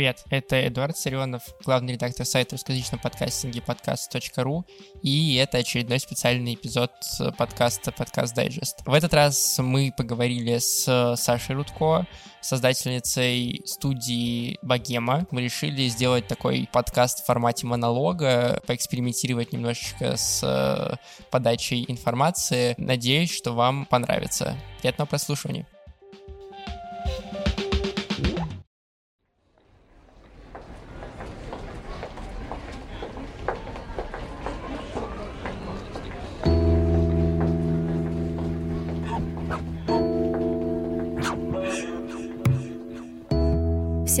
Привет, это Эдуард Царионов, главный редактор сайта русскоязычного подкастинге подкаст.ру, и это очередной специальный эпизод подкаста «Подкаст Дайджест». В этот раз мы поговорили с Сашей Рудко, создательницей студии Богема. Мы решили сделать такой подкаст в формате монолога, поэкспериментировать немножечко с подачей информации. Надеюсь, что вам понравится. Приятного прослушивания.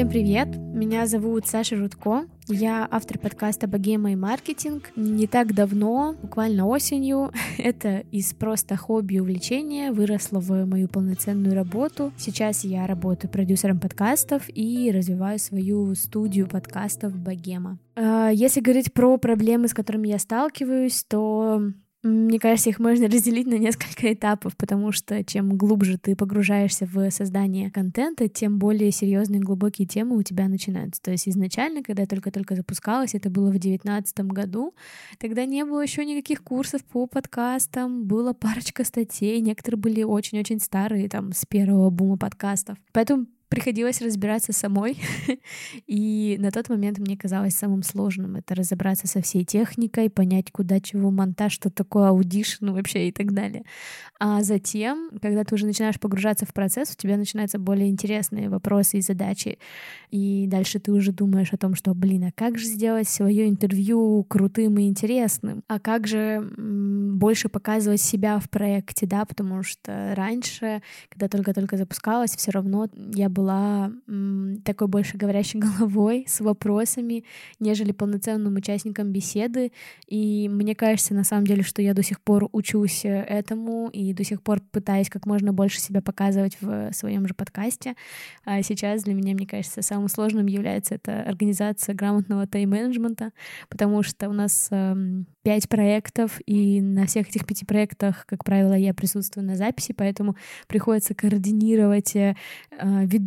Всем привет! Меня зовут Саша Рудко. Я автор подкаста «Богема и маркетинг». Не так давно, буквально осенью, это из просто хобби и увлечения выросло в мою полноценную работу. Сейчас я работаю продюсером подкастов и развиваю свою студию подкастов «Богема». А, если говорить про проблемы, с которыми я сталкиваюсь, то мне кажется, их можно разделить на несколько этапов, потому что чем глубже ты погружаешься в создание контента, тем более серьезные глубокие темы у тебя начинаются. То есть изначально, когда я только-только запускалась, это было в девятнадцатом году, тогда не было еще никаких курсов по подкастам, было парочка статей, некоторые были очень-очень старые, там, с первого бума подкастов. Поэтому приходилось разбираться самой. и на тот момент мне казалось самым сложным это разобраться со всей техникой, понять, куда чего монтаж, что такое Audition вообще и так далее. А затем, когда ты уже начинаешь погружаться в процесс, у тебя начинаются более интересные вопросы и задачи. И дальше ты уже думаешь о том, что, блин, а как же сделать свое интервью крутым и интересным? А как же больше показывать себя в проекте, да, потому что раньше, когда только-только запускалась, все равно я была была такой больше говорящей головой с вопросами, нежели полноценным участником беседы. И мне кажется, на самом деле, что я до сих пор учусь этому и до сих пор пытаюсь как можно больше себя показывать в своем же подкасте. А сейчас для меня, мне кажется, самым сложным является это организация грамотного тайм-менеджмента, потому что у нас эм, пять проектов, и на всех этих пяти проектах, как правило, я присутствую на записи, поэтому приходится координировать э,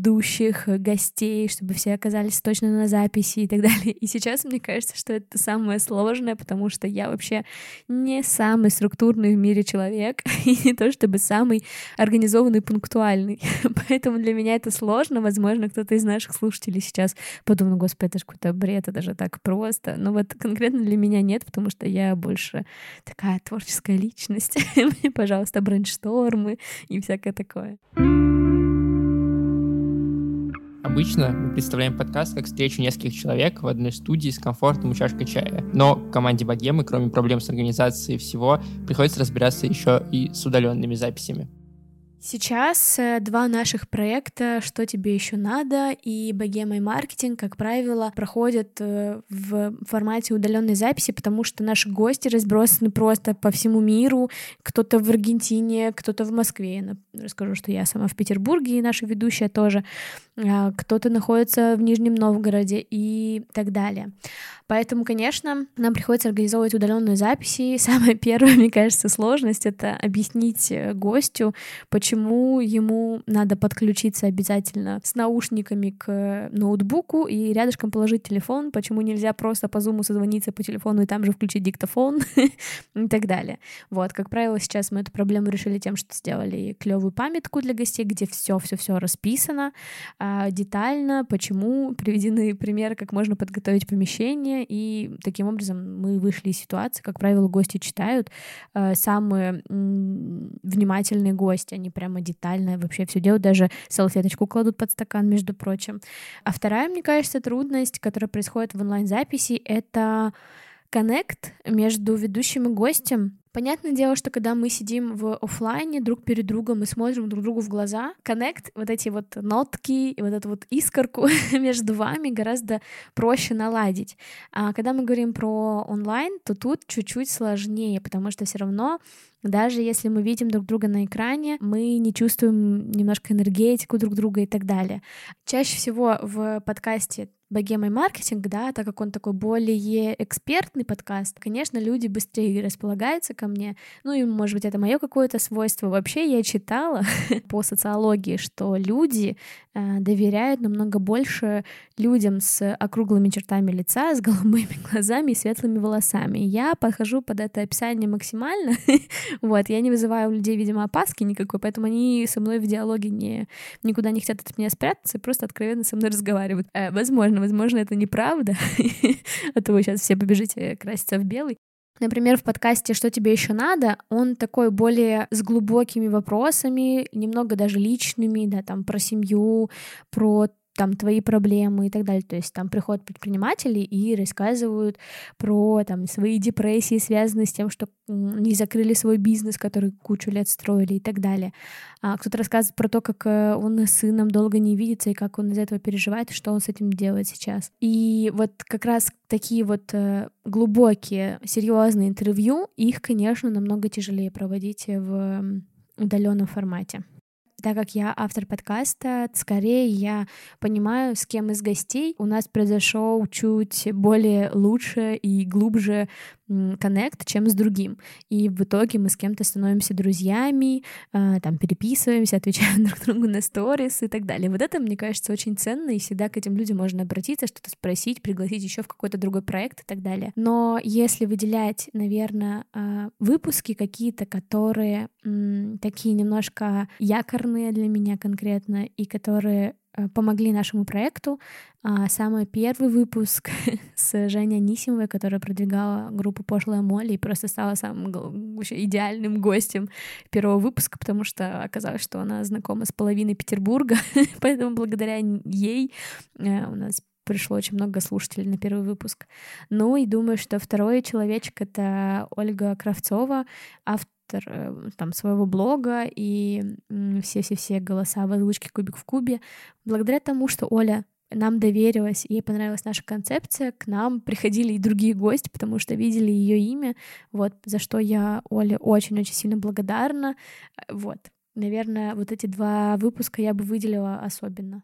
ведущих, гостей, чтобы все оказались точно на записи и так далее. И сейчас мне кажется, что это самое сложное, потому что я вообще не самый структурный в мире человек, и не то чтобы самый организованный, пунктуальный. Поэтому для меня это сложно. Возможно, кто-то из наших слушателей сейчас подумал, господи, это же какой-то бред, это же так просто. Но вот конкретно для меня нет, потому что я больше такая творческая личность. Мне, пожалуйста, брейнштормы и всякое такое. Обычно мы представляем подкаст как встречу нескольких человек в одной студии с комфортом и чашкой чая. Но команде Богемы, кроме проблем с организацией всего, приходится разбираться еще и с удаленными записями. Сейчас э, два наших проекта «Что тебе еще надо» и «Богема и маркетинг», как правило, проходят э, в формате удаленной записи, потому что наши гости разбросаны просто по всему миру. Кто-то в Аргентине, кто-то в Москве. Я расскажу, что я сама в Петербурге, и наша ведущая тоже. А, кто-то находится в Нижнем Новгороде и так далее. Поэтому, конечно, нам приходится организовывать удаленные записи. Самая первая, мне кажется, сложность — это объяснить э, гостю, почему ему надо подключиться обязательно с наушниками к ноутбуку и рядышком положить телефон, почему нельзя просто по зуму созвониться по телефону и там же включить диктофон и так далее. Вот, как правило, сейчас мы эту проблему решили тем, что сделали клевую памятку для гостей, где все, все, все расписано детально, почему приведены примеры, как можно подготовить помещение, и таким образом мы вышли из ситуации, как правило, гости читают, а, самые внимательные гости, они прям прямо детально вообще все делают, даже салфеточку кладут под стакан, между прочим. А вторая, мне кажется, трудность, которая происходит в онлайн-записи, это коннект между ведущим и гостем. Понятное дело, что когда мы сидим в офлайне друг перед другом и смотрим друг другу в глаза, коннект, вот эти вот нотки и вот эту вот искорку между вами гораздо проще наладить. А когда мы говорим про онлайн, то тут чуть-чуть сложнее, потому что все равно даже если мы видим друг друга на экране, мы не чувствуем немножко энергетику друг друга и так далее. Чаще всего в подкасте богема и маркетинг, да, так как он такой более экспертный подкаст, конечно, люди быстрее располагаются ко мне. Ну и, может быть, это мое какое-то свойство. Вообще я читала по социологии, что люди э, доверяют намного больше людям с округлыми чертами лица, с голубыми глазами и светлыми волосами. Я подхожу под это описание максимально. вот, я не вызываю у людей, видимо, опаски никакой, поэтому они со мной в диалоге не, никуда не хотят от меня спрятаться, просто откровенно со мной разговаривают. Э, возможно, возможно, это неправда, а то вы сейчас все побежите краситься в белый. Например, в подкасте «Что тебе еще надо?» он такой более с глубокими вопросами, немного даже личными, да, там про семью, про там твои проблемы и так далее. То есть там приходят предприниматели и рассказывают про там свои депрессии, связанные с тем, что не закрыли свой бизнес, который кучу лет строили и так далее. А кто-то рассказывает про то, как э, он с сыном долго не видится и как он из этого переживает, что он с этим делает сейчас. И вот как раз такие вот э, глубокие, серьезные интервью, их, конечно, намного тяжелее проводить в удаленном формате так как я автор подкаста, скорее я понимаю, с кем из гостей у нас произошел чуть более лучше и глубже коннект, чем с другим. И в итоге мы с кем-то становимся друзьями, э, там переписываемся, отвечаем друг другу на сторис и так далее. Вот это, мне кажется, очень ценно, и всегда к этим людям можно обратиться, что-то спросить, пригласить еще в какой-то другой проект и так далее. Но если выделять, наверное, э, выпуски какие-то, которые такие немножко якорные для меня конкретно, и которые помогли нашему проекту. А самый первый выпуск с Женей Анисимовой, которая продвигала группу «Пошлая Молли» и просто стала самым вообще идеальным гостем первого выпуска, потому что оказалось, что она знакома с половиной Петербурга, поэтому благодаря ей э, у нас пришло очень много слушателей на первый выпуск. Ну и думаю, что второй человечек — это Ольга Кравцова, автор э, там своего блога и все-все-все голоса в озвучке «Кубик в кубе». Благодаря тому, что Оля нам доверилась, ей понравилась наша концепция, к нам приходили и другие гости, потому что видели ее имя, вот, за что я Оле очень-очень сильно благодарна. Вот, наверное, вот эти два выпуска я бы выделила особенно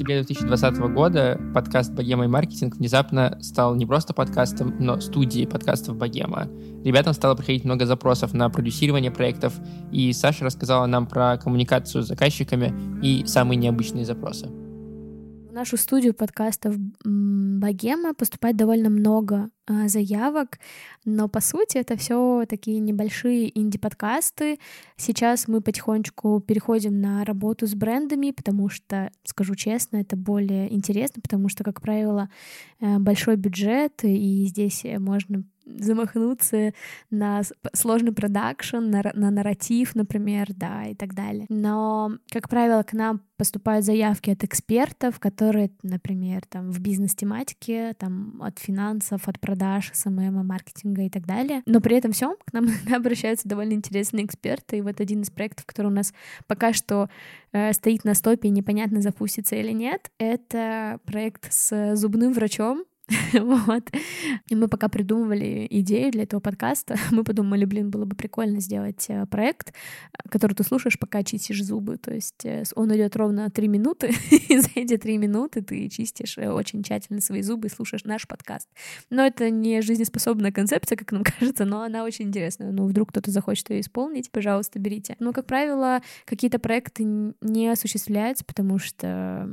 сентябре 2020 года подкаст «Богема и маркетинг» внезапно стал не просто подкастом, но студией подкастов «Богема». Ребятам стало приходить много запросов на продюсирование проектов, и Саша рассказала нам про коммуникацию с заказчиками и самые необычные запросы. В нашу студию подкастов Богема поступает довольно много заявок, но по сути это все такие небольшие инди-подкасты. Сейчас мы потихонечку переходим на работу с брендами, потому что, скажу честно, это более интересно, потому что, как правило, э, большой бюджет, и здесь можно замахнуться на сложный продакшн, на, на нарратив, например, да, и так далее. Но, как правило, к нам поступают заявки от экспертов, которые, например, там в бизнес-тематике, там от финансов, от продаж, SMM, маркетинга и так далее. Но при этом всем к нам обращаются довольно интересные эксперты. И вот один из проектов, который у нас пока что э, стоит на стопе и непонятно запустится или нет, это проект с зубным врачом, вот. И мы пока придумывали идею для этого подкаста, мы подумали, блин, было бы прикольно сделать э, проект, который ты слушаешь, пока чистишь зубы. То есть э, он идет ровно три минуты, и за эти три минуты ты чистишь э, очень тщательно свои зубы и слушаешь наш подкаст. Но это не жизнеспособная концепция, как нам кажется, но она очень интересная. Ну, вдруг кто-то захочет ее исполнить, пожалуйста, берите. Но, как правило, какие-то проекты не осуществляются, потому что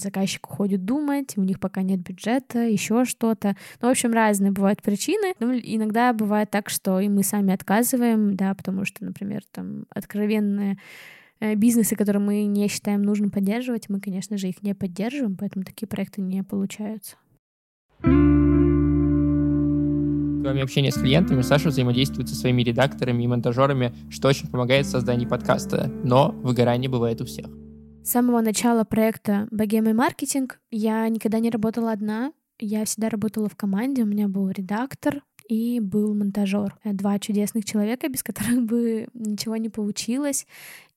заказчик уходит думать, у них пока нет бюджета, бюджета, еще что-то. Ну, в общем, разные бывают причины. Ну, иногда бывает так, что и мы сами отказываем, да, потому что, например, там откровенные э, бизнесы, которые мы не считаем нужным поддерживать, мы, конечно же, их не поддерживаем, поэтому такие проекты не получаются. Кроме общения с клиентами, Саша взаимодействует со своими редакторами и монтажерами, что очень помогает в создании подкаста, но выгорание бывает у всех. С самого начала проекта «Богемый маркетинг» я никогда не работала одна. Я всегда работала в команде. У меня был редактор и был монтажер. Два чудесных человека, без которых бы ничего не получилось.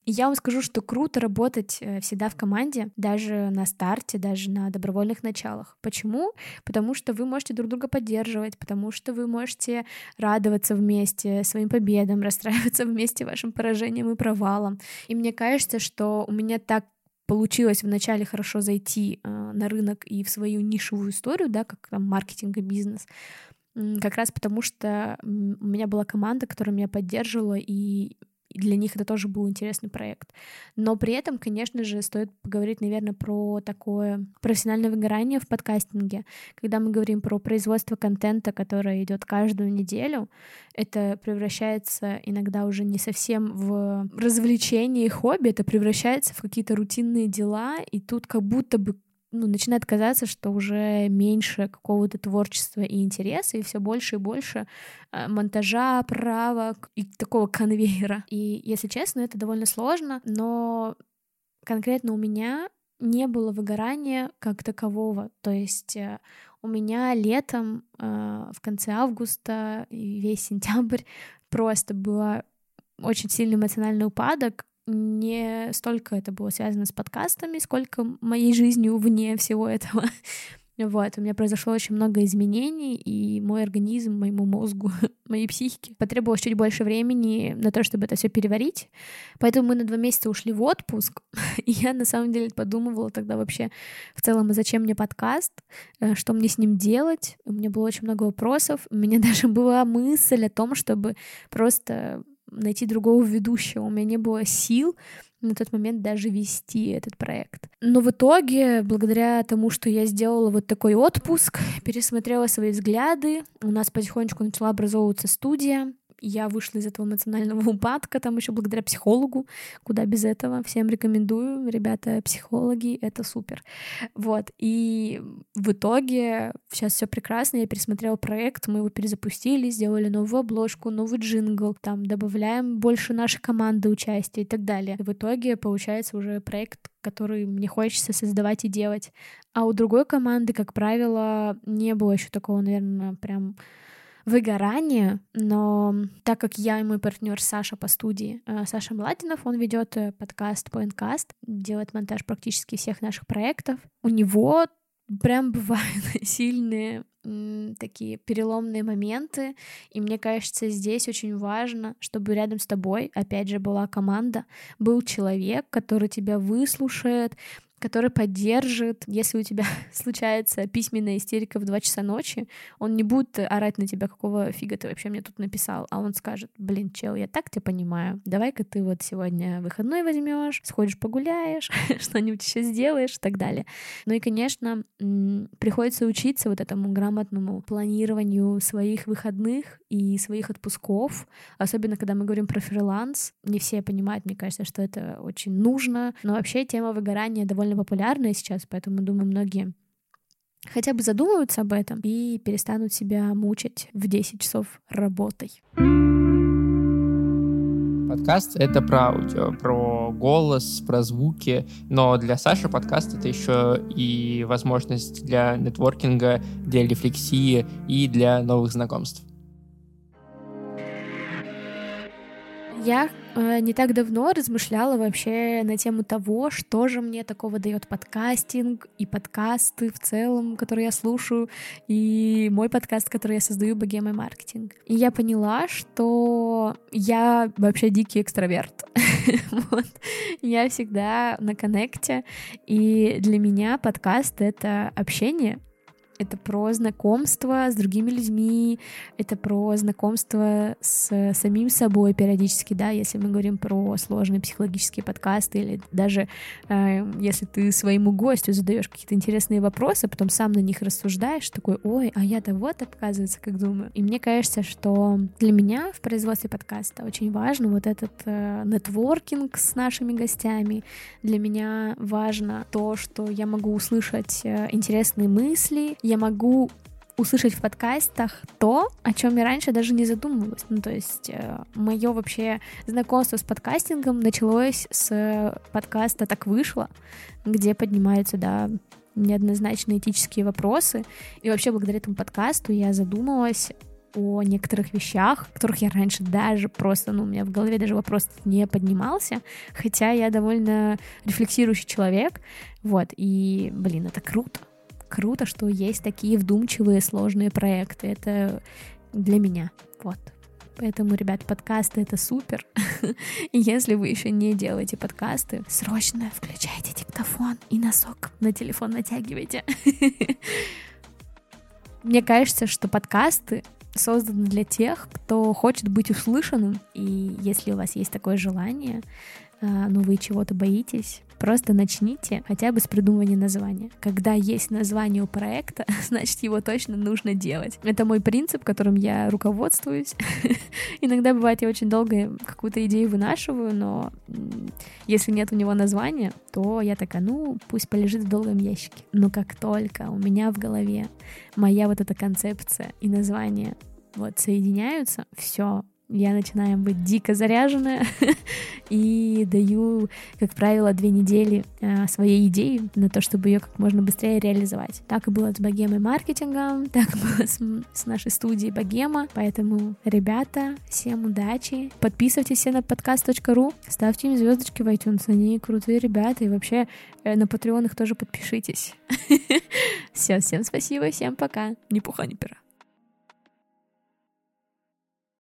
И я вам скажу, что круто работать э, всегда в команде, даже на старте, даже на добровольных началах. Почему? Потому что вы можете друг друга поддерживать, потому что вы можете радоваться вместе своим победам, расстраиваться вместе вашим поражением и провалом. И мне кажется, что у меня так получилось вначале хорошо зайти э, на рынок и в свою нишевую историю, да, как там маркетинг и бизнес, как раз потому, что у меня была команда, которая меня поддерживала, и для них это тоже был интересный проект. Но при этом, конечно же, стоит поговорить, наверное, про такое профессиональное выгорание в подкастинге. Когда мы говорим про производство контента, которое идет каждую неделю, это превращается иногда уже не совсем в развлечение и хобби, это превращается в какие-то рутинные дела, и тут как будто бы ну, начинает казаться, что уже меньше какого-то творчества и интереса, и все больше и больше э, монтажа, правок и такого конвейера. И, если честно, это довольно сложно, но конкретно у меня не было выгорания как такового. То есть э, у меня летом, э, в конце августа и весь сентябрь просто было очень сильный эмоциональный упадок, не столько это было связано с подкастами, сколько моей жизнью вне всего этого. Вот, у меня произошло очень много изменений, и мой организм, моему мозгу, моей психике потребовалось чуть больше времени на то, чтобы это все переварить. Поэтому мы на два месяца ушли в отпуск, и я на самом деле подумывала тогда вообще в целом, а зачем мне подкаст, э, что мне с ним делать. У меня было очень много вопросов. У меня даже была мысль о том, чтобы просто найти другого ведущего. У меня не было сил на тот момент даже вести этот проект. Но в итоге, благодаря тому, что я сделала вот такой отпуск, пересмотрела свои взгляды, у нас потихонечку начала образовываться студия, я вышла из этого эмоционального упадка, там еще благодаря психологу, куда без этого. Всем рекомендую, ребята, психологи, это супер. Вот, и в итоге сейчас все прекрасно, я пересмотрела проект, мы его перезапустили, сделали новую обложку, новый джингл, там добавляем больше нашей команды участия и так далее. В итоге получается уже проект, который мне хочется создавать и делать. А у другой команды, как правило, не было еще такого, наверное, прям выгорание, но так как я и мой партнер Саша по студии, э, Саша Младинов, он ведет э, подкаст Pointcast, делает монтаж практически всех наших проектов. У него прям бывают сильные такие переломные моменты, и мне кажется, здесь очень важно, чтобы рядом с тобой, опять же, была команда, был человек, который тебя выслушает, который поддержит. Если у тебя случается письменная истерика в 2 часа ночи, он не будет орать на тебя, какого фига ты вообще мне тут написал, а он скажет, блин, чел, я так тебя понимаю, давай-ка ты вот сегодня выходной возьмешь, сходишь погуляешь, что-нибудь еще сделаешь и так далее. Ну и, конечно, приходится учиться вот этому грамотному планированию своих выходных и своих отпусков, особенно когда мы говорим про фриланс. Не все понимают, мне кажется, что это очень нужно, но вообще тема выгорания довольно довольно популярная сейчас, поэтому, думаю, многие хотя бы задумываются об этом и перестанут себя мучить в 10 часов работой. Подкаст — это про аудио, про голос, про звуки, но для Саши подкаст — это еще и возможность для нетворкинга, для рефлексии и для новых знакомств. Я не так давно размышляла вообще на тему того, что же мне такого дает подкастинг и подкасты в целом, которые я слушаю, и мой подкаст, который я создаю, Богема маркетинг. И я поняла, что я вообще дикий экстраверт. вот. Я всегда на коннекте, и для меня подкаст — это общение, это про знакомство с другими людьми, это про знакомство с самим собой периодически, да, если мы говорим про сложные психологические подкасты, или даже э, если ты своему гостю задаешь какие-то интересные вопросы, потом сам на них рассуждаешь, такой, ой, а я-то вот, оказывается, как думаю. И мне кажется, что для меня в производстве подкаста очень важно вот этот э, с нашими гостями. Для меня важно то, что я могу услышать э, интересные мысли, я могу услышать в подкастах то, о чем я раньше даже не задумывалась. Ну, то есть э, мое вообще знакомство с подкастингом началось с подкаста «Так вышло», где поднимаются, да, неоднозначные этические вопросы. И вообще благодаря этому подкасту я задумалась о некоторых вещах, которых я раньше даже просто, ну, у меня в голове даже вопрос не поднимался, хотя я довольно рефлексирующий человек, вот, и, блин, это круто, круто, что есть такие вдумчивые, сложные проекты. Это для меня. Вот. Поэтому, ребят, подкасты это супер. Если вы еще не делаете подкасты, срочно включайте диктофон и носок на телефон натягивайте. Мне кажется, что подкасты созданы для тех, кто хочет быть услышанным. И если у вас есть такое желание, а, но вы чего-то боитесь, просто начните хотя бы с придумывания названия. Когда есть название у проекта, значит, его точно нужно делать. Это мой принцип, которым я руководствуюсь. Иногда бывает, я очень долго какую-то идею вынашиваю, но если нет у него названия, то я такая, ну, пусть полежит в долгом ящике. Но как только у меня в голове моя вот эта концепция и название вот соединяются, все, я начинаю быть дико заряженная и даю, как правило, две недели э, своей идеи на то, чтобы ее как можно быстрее реализовать. Так и было с богемой маркетингом, так было с, с нашей студией Богема. Поэтому, ребята, всем удачи. Подписывайтесь все на подкаст.ру, ставьте им звездочки в iTunes, они крутые ребята, и вообще э, на Patreon их тоже подпишитесь. Все, всем спасибо, всем пока. Ни пуха, ни пера.